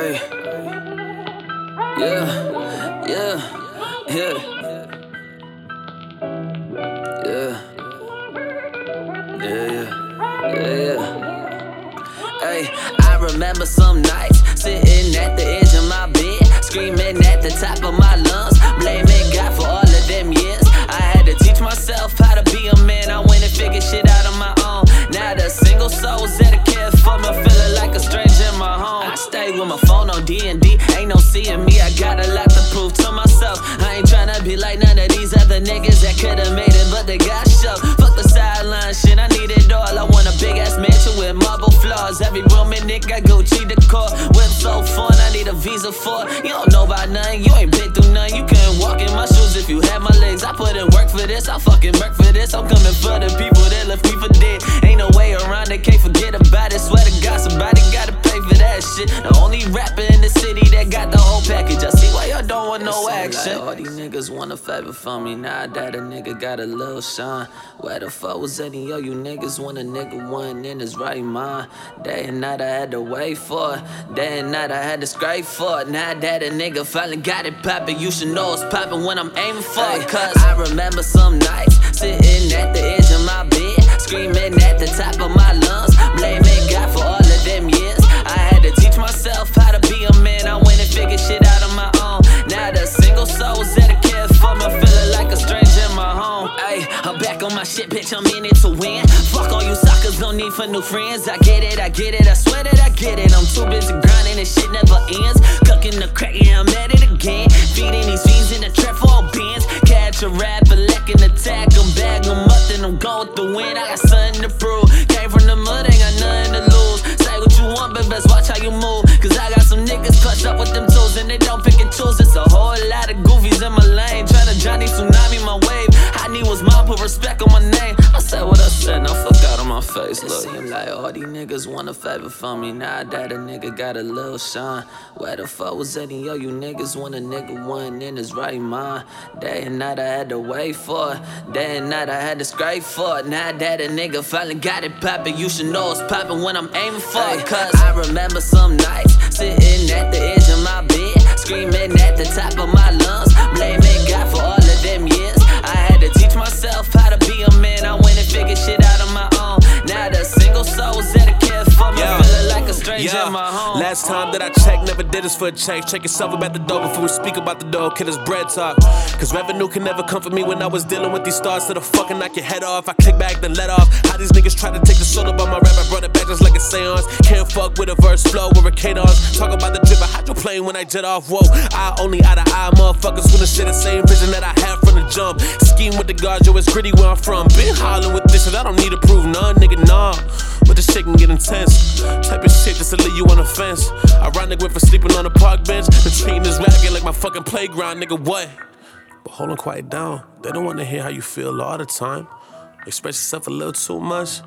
Hey. Yeah, yeah, yeah. Yeah. Yeah, yeah, yeah. Hey, I remember some nights sitting at the edge of my bed, screaming at the top of my be like none of these other niggas that could've made it, but they got shoved. Fuck the sideline shit, I need it all. I want a big ass mansion with marble floors. Every room in it got Gucci decor. Whip so fun, I need a visa for. You don't know about nothing, you ain't been through nothing. You couldn't walk in my shoes if you had my legs. I put in work for this, I fucking work for this. I'm coming for the people that left me for dead. Ain't no way around it, can't forget about it. Swear to God, somebody gotta pay for that shit. The niggas want a favor from me. Now that a nigga got a little shine. Where the fuck was any of you niggas when a nigga wasn't in his right mind? Day and night I had to wait for it. Day and night I had to scrape for it. Now that a nigga finally got it poppin', you should know it's poppin' when I'm aiming for it. Cause I remember some nights sitting at the edge of my bed, screaming at the top of my shit, bitch. I'm in it to win. Fuck all you suckers, no need for new friends. I get it, I get it, I swear that I get it. I'm too busy grinding, and shit never ends. Cooking the crack, yeah, I'm at it again. Feeding these fiends in the trap for all bins. Catch a rap, rapper, lecking the tag, I'm bag 'em up, then I'm going with the wind. I got something to prove. Came from the mud, ain't got nothing to lose. Say what you want, but best watch how you move. Cause I got some niggas clutched up with them tools, and they don't pick and choose. It's a whole lot of goofies in my lane. Tryna Johnny Tsunami face. Look, it seem like all these niggas want a favor from me. Now that a nigga got a little shine. Where the fuck was any of you niggas when a nigga wasn't in his right mind? Day and night I had to wait for it. Day and night I had to scrape for it. Now that a nigga finally got it poppin', you should know it's poppin' when I'm aiming for it. Cause I remember some nights sitting That I check, never did this for a change. Check yourself about the door before we speak about the door. Kid, it's bread talk. Cause revenue can never come for me when I was dealing with these stars. To the fucking knock your head off. I kick back, then let off. How these niggas try to take the soul on my rap. I brought it back just like a seance. Can't fuck with a verse flow with a cadence. Talk about the drip, I hydroplane when I jet off. Whoa, I only eye to eye, motherfuckers wanna share the same vision that I had from the jump. Scheme with the guards, yo, it's gritty where I'm from. Been hollering with this shit, I don't need to prove none, nigga, nah. But this shit can get intense. Type of shit just to leave you on the fence. Ironic went for sleeping on a park bench. Been treating this game like my fucking playground, nigga, what? But hold on, quiet down. They don't wanna hear how you feel all the time. Express yourself a little too much.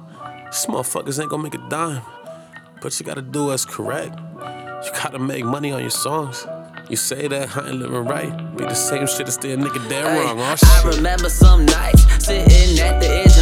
These motherfuckers ain't gonna make a dime. But you gotta do what's correct. You gotta make money on your songs. You say that I ain't living right. Be the same shit as still nigga dead wrong. Oh I remember some nights sitting at the edge